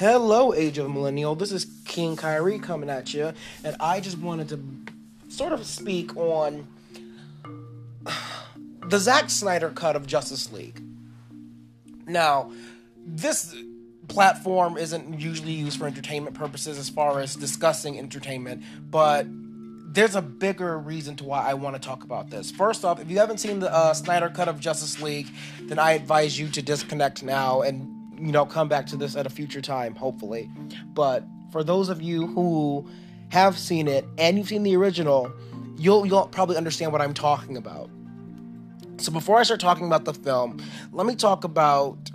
Hello, Age of Millennial. This is King Kyrie coming at you, and I just wanted to sort of speak on the Zack Snyder cut of Justice League. Now, this platform isn't usually used for entertainment purposes as far as discussing entertainment, but there's a bigger reason to why I want to talk about this. First off, if you haven't seen the uh, Snyder cut of Justice League, then I advise you to disconnect now and you know, come back to this at a future time, hopefully. But for those of you who have seen it and you've seen the original, you'll you'll probably understand what I'm talking about. So before I start talking about the film, let me talk about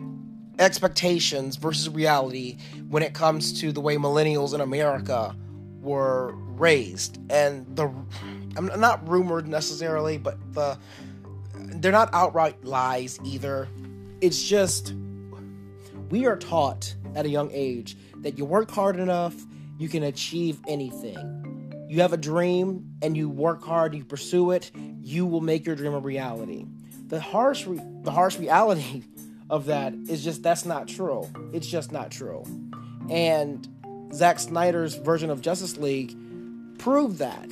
expectations versus reality when it comes to the way millennials in America were raised and the I'm not rumored necessarily, but the they're not outright lies either. It's just we are taught at a young age that you work hard enough, you can achieve anything. You have a dream and you work hard, you pursue it, you will make your dream a reality. The harsh re- the harsh reality of that is just that's not true. It's just not true. And Zack Snyder's version of Justice League proved that.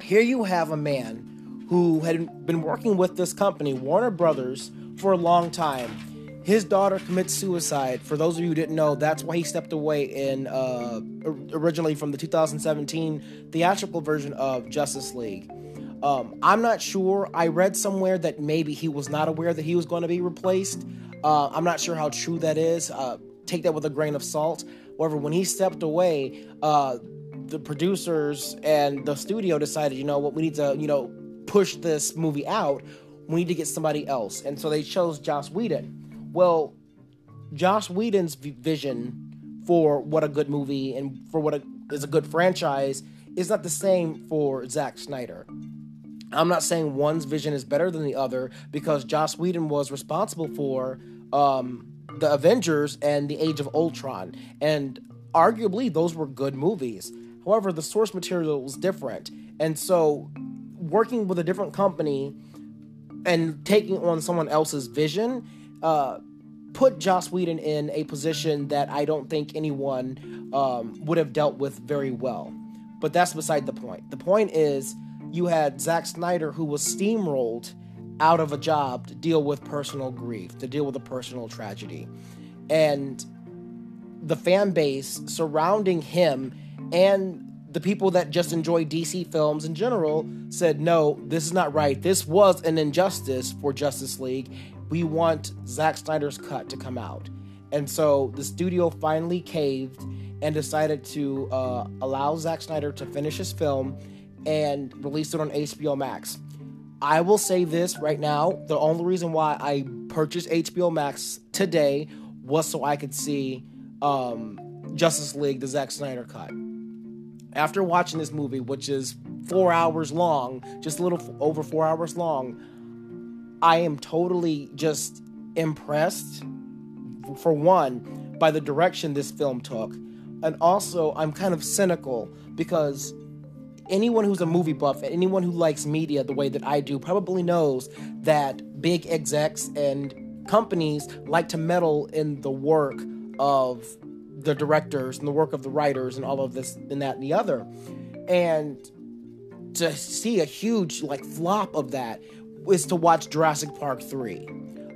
Here you have a man who had been working with this company, Warner Brothers, for a long time his daughter commits suicide. For those of you who didn't know, that's why he stepped away in uh, originally from the 2017 theatrical version of Justice League. Um, I'm not sure. I read somewhere that maybe he was not aware that he was going to be replaced. Uh, I'm not sure how true that is. Uh, take that with a grain of salt. However, when he stepped away, uh, the producers and the studio decided, you know what, we need to, you know, push this movie out. We need to get somebody else, and so they chose Joss Whedon. Well, Joss Whedon's vision for what a good movie and for what a, is a good franchise is not the same for Zack Snyder. I'm not saying one's vision is better than the other because Joss Whedon was responsible for um, the Avengers and the Age of Ultron, and arguably those were good movies. However, the source material was different, and so working with a different company and taking on someone else's vision uh, put Joss Whedon in a position that I don't think anyone um, would have dealt with very well. But that's beside the point. The point is, you had Zack Snyder who was steamrolled out of a job to deal with personal grief, to deal with a personal tragedy. And the fan base surrounding him and the people that just enjoy DC films in general said, no, this is not right. This was an injustice for Justice League, we want Zack Snyder's cut to come out. And so the studio finally caved and decided to uh, allow Zack Snyder to finish his film and release it on HBO Max. I will say this right now the only reason why I purchased HBO Max today was so I could see um, Justice League, the Zack Snyder cut. After watching this movie, which is four hours long, just a little over four hours long, I am totally just impressed, for one, by the direction this film took. And also, I'm kind of cynical because anyone who's a movie buff, and anyone who likes media the way that I do, probably knows that big execs and companies like to meddle in the work of the directors and the work of the writers and all of this and that and the other. And to see a huge like flop of that is to watch Jurassic Park 3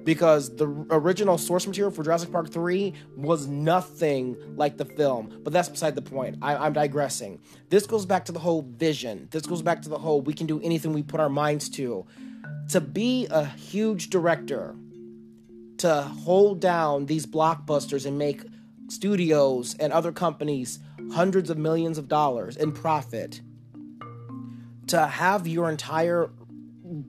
because the original source material for Jurassic Park 3 was nothing like the film. But that's beside the point. I, am digressing. This goes back to the whole vision. This goes back to the whole we can do anything we put our minds to. To be a huge director, to hold down these blockbusters and make studios and other companies hundreds of millions of dollars in profit, to have your entire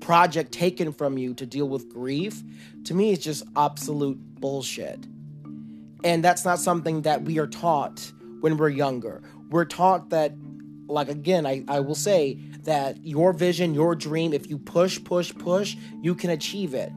project taken from you to deal with grief, to me, it's just absolute bullshit. And that's not something that we are taught when we're younger. We're taught that, like, again, I, I will say that your vision, your dream, if you push, push, push, you can achieve it.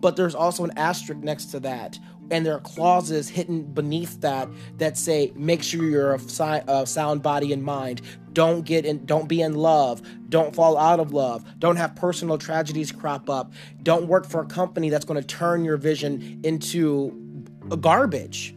But there's also an asterisk next to that and there are clauses hidden beneath that that say make sure you're of uh, sound body and mind. Don't get in don't be in love. Don't fall out of love. Don't have personal tragedies crop up. Don't work for a company that's going to turn your vision into a garbage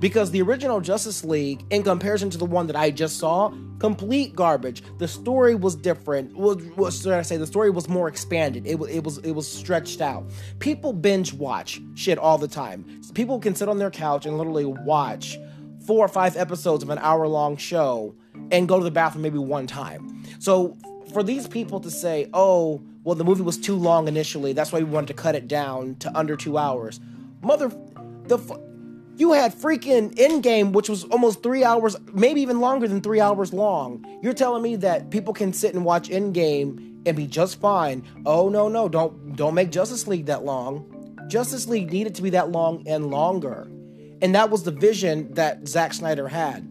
because the original Justice League, in comparison to the one that I just saw, complete garbage. The story was different. Was, was should I say? The story was more expanded. It, it was it was stretched out. People binge watch shit all the time. People can sit on their couch and literally watch four or five episodes of an hour long show and go to the bathroom maybe one time. So for these people to say, "Oh, well, the movie was too long initially. That's why we wanted to cut it down to under two hours," mother, the you had freaking Endgame, which was almost three hours, maybe even longer than three hours long. You're telling me that people can sit and watch Endgame and be just fine. Oh no, no, don't don't make Justice League that long. Justice League needed to be that long and longer. And that was the vision that Zack Snyder had.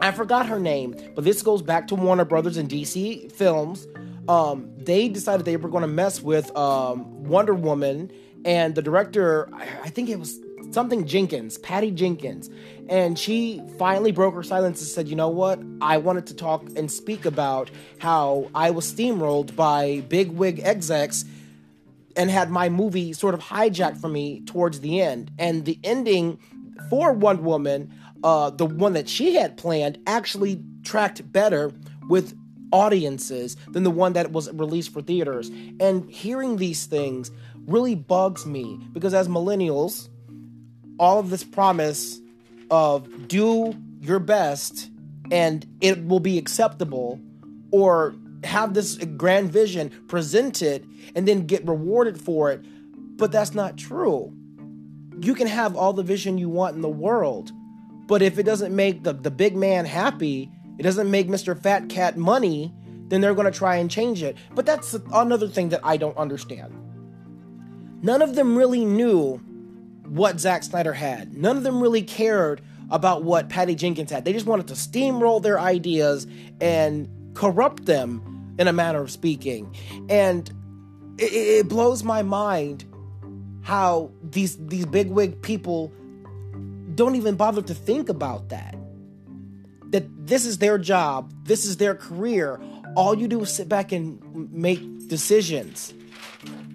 I forgot her name, but this goes back to Warner Brothers and DC films. Um, they decided they were going to mess with um, Wonder Woman, and the director, I think it was something Jenkins, Patty Jenkins. And she finally broke her silence and said, You know what? I wanted to talk and speak about how I was steamrolled by big wig execs and had my movie sort of hijacked from me towards the end. And the ending for Wonder Woman, uh, the one that she had planned, actually tracked better with audiences than the one that was released for theaters. And hearing these things really bugs me because as millennials, all of this promise of do your best and it will be acceptable or have this grand vision presented and then get rewarded for it. But that's not true. You can have all the vision you want in the world but if it doesn't make the, the big man happy it doesn't make mr fat cat money then they're going to try and change it. But that's another thing that i don't understand. None of them really knew what Zack Snyder had. None of them really cared about what Patty Jenkins had. They just wanted to steamroll their ideas and corrupt them in a manner of speaking. And it, it blows my mind how these these bigwig people don't even bother to think about that. That this is their job, this is their career. All you do is sit back and make decisions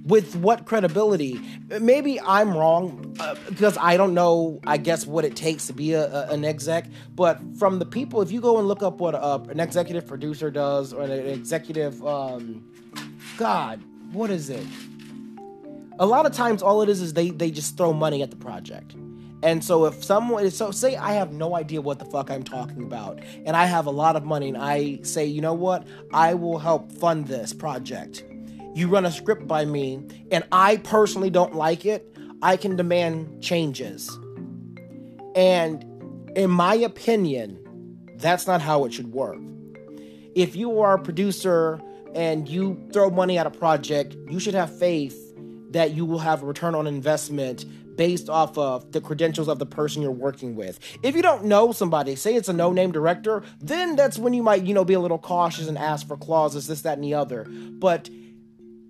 with what credibility? Maybe I'm wrong uh, because I don't know, I guess, what it takes to be a, a, an exec. But from the people, if you go and look up what a, an executive producer does or an executive, um, God, what is it? A lot of times, all it is is they, they just throw money at the project. And so if someone so say I have no idea what the fuck I'm talking about and I have a lot of money and I say, "You know what? I will help fund this project." You run a script by me and I personally don't like it, I can demand changes. And in my opinion, that's not how it should work. If you are a producer and you throw money at a project, you should have faith that you will have a return on investment based off of the credentials of the person you're working with. If you don't know somebody, say it's a no-name director, then that's when you might, you know, be a little cautious and ask for clauses, this, that, and the other. But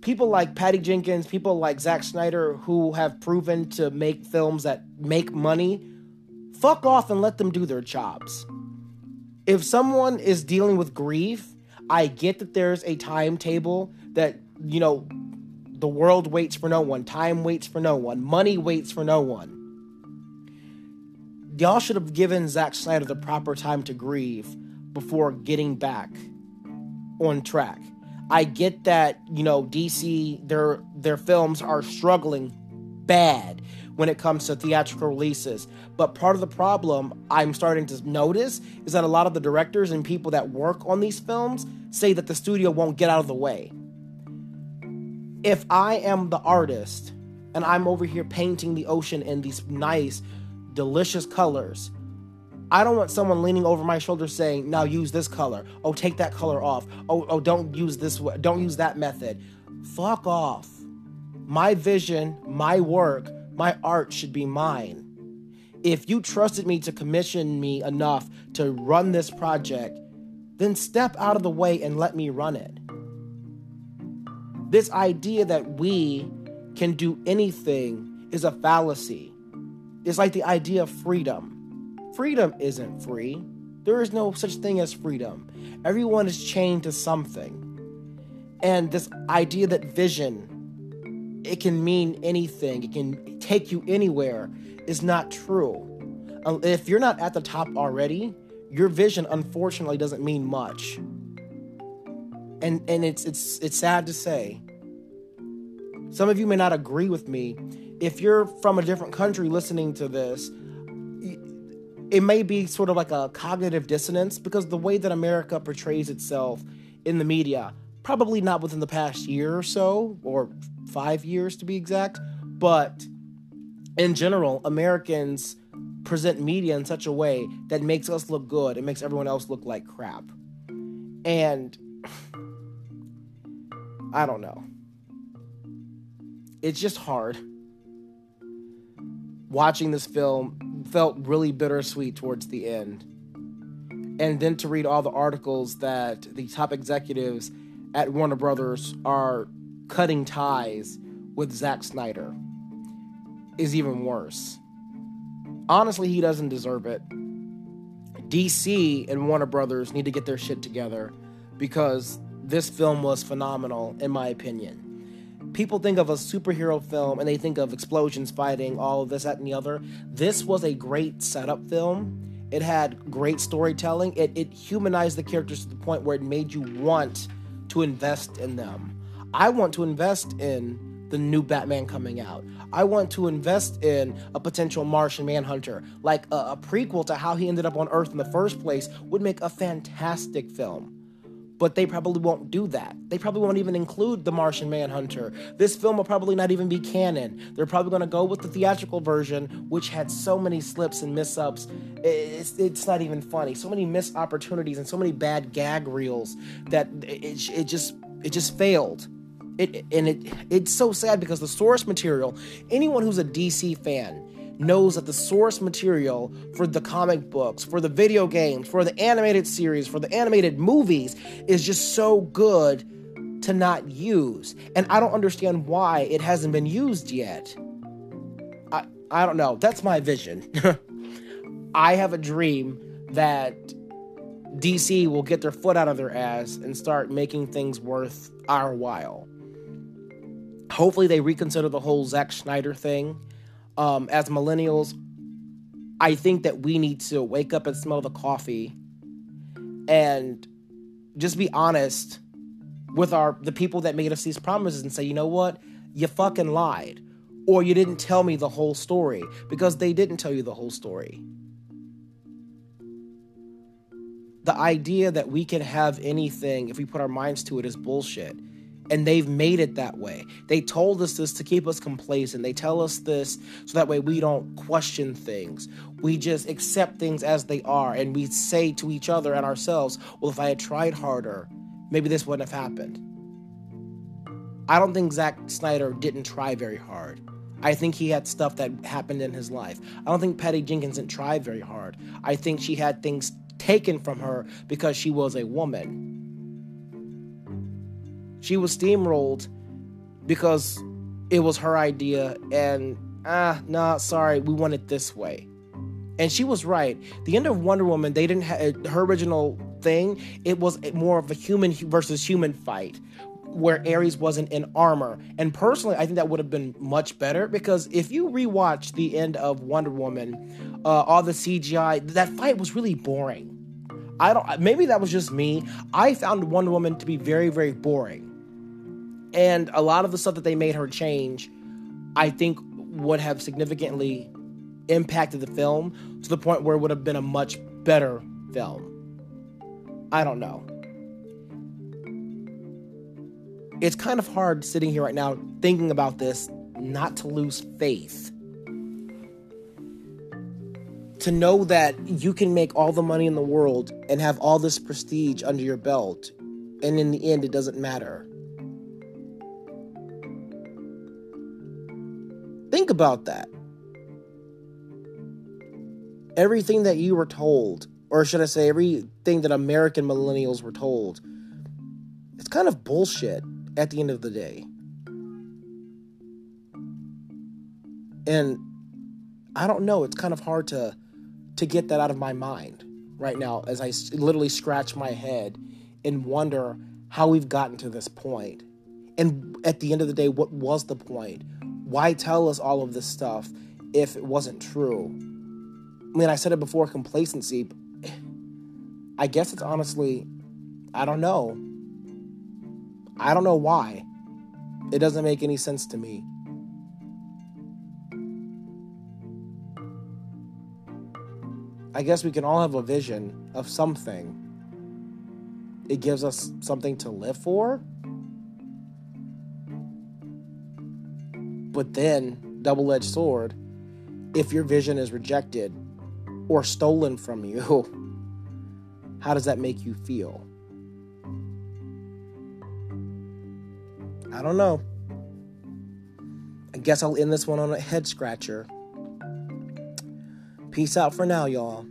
people like Patty Jenkins, people like Zack Snyder, who have proven to make films that make money, fuck off and let them do their jobs. If someone is dealing with grief, I get that there's a timetable that, you know, the world waits for no one, time waits for no one, money waits for no one. Y'all should have given Zack Snyder the proper time to grieve before getting back on track. I get that, you know, DC their their films are struggling bad when it comes to theatrical releases. But part of the problem I'm starting to notice is that a lot of the directors and people that work on these films say that the studio won't get out of the way. If I am the artist and I'm over here painting the ocean in these nice, delicious colors, I don't want someone leaning over my shoulder saying, "Now use this color. Oh, take that color off. Oh, oh, don't use this. Don't use that method." Fuck off. My vision, my work, my art should be mine. If you trusted me to commission me enough to run this project, then step out of the way and let me run it. This idea that we can do anything is a fallacy It's like the idea of freedom. Freedom isn't free. There is no such thing as freedom. Everyone is chained to something. And this idea that vision, it can mean anything, it can take you anywhere, is not true. Uh, if you're not at the top already, your vision unfortunately doesn't mean much. And and it's it's it's sad to say. Some of you may not agree with me. If you're from a different country listening to this, it may be sort of like a cognitive dissonance because the way that America portrays itself in the media probably not within the past year or so, or five years to be exact, but in general, Americans present media in such a way that makes us look good and makes everyone else look like crap. And I don't know. It's just hard. Watching this film felt really bittersweet towards the end. And then to read all the articles that the top executives at Warner Brothers are cutting ties with Zack Snyder is even worse. Honestly, he doesn't deserve it. DC and Warner Brothers need to get their shit together because this film was phenomenal, in my opinion. People think of a superhero film and they think of explosions, fighting, all of this, that, and the other. This was a great setup film. It had great storytelling. It, it humanized the characters to the point where it made you want to invest in them. I want to invest in the new Batman coming out. I want to invest in a potential Martian Manhunter. Like a, a, prequel to how he ended up on Earth in the first place would make a fantastic film. But they probably won't do that. They probably won't even include the Martian Manhunter. This film will probably not even be canon. They're probably going to go with the theatrical version, which had so many slips and missups. It's, it's not even funny. So many missed opportunities and so many bad gag reels that it, it just it just failed. It and it it's so sad because the source material. Anyone who's a DC fan knows that the source material for the comic books, for the video games, for the animated series, for the animated movies is just so good to not use. And I don't understand why it hasn't been used yet. I I don't know. That's my vision. I have a dream that DC will get their foot out of their ass and start making things worth our while. Hopefully, they reconsider the whole Zack Snyder thing um, as millennials, I think that we need to wake up and smell the coffee and just be honest with our the people that made us these promises and say, you know what? You fucking lied. Or you didn't tell me the whole story because they didn't tell you the whole story. The idea that we can have anything if we put our minds to it is bullshit. And they've made it that way. They told us this to keep us complacent. They tell us this so that way we don't question things. We just accept things as they are. And we say to each other and ourselves, well, if I had tried harder, maybe this wouldn't have happened. I don't think Zack Snyder didn't try very hard. I think he had stuff that happened in his life. I don't think Patty Jenkins didn't try very hard. I think she had things taken from her because she was a woman. She was steamrolled because it was her idea, and ah, nah, sorry, we want it this way. And she was right. The end of Wonder Woman, they didn't have her original thing. It was more of a human versus human fight where Ares wasn't in armor. And personally, I think that would have been much better because if you rewatch the end of Wonder Woman, uh, all the CGI, that fight was really boring. I don't. Maybe that was just me. I found Wonder Woman to be very, very boring. And a lot of the stuff that they made her change, I think would have significantly impacted the film to the point where it would have been a much better film. I don't know. It's kind of hard sitting here right now thinking about this not to lose faith. To know that you can make all the money in the world and have all this prestige under your belt, and in the end, it doesn't matter. About that. Everything that you were told, or should I say, everything that American millennials were told, it's kind of bullshit at the end of the day. And I don't know. It's kind of hard to to get that out of my mind right now as I literally scratch my head and wonder how we've gotten to this point. And at the end of the day, what was the point? Why tell us all of this stuff if it wasn't true? I mean, I said it before complacency. I guess it's honestly, I don't know. I don't know why. It doesn't make any sense to me. I guess we can all have a vision of something. It gives us something to live for. But then, double edged sword, if your vision is rejected or stolen from you, how does that make you feel? I don't know. I guess I'll end this one on a head scratcher. Peace out for now, y'all.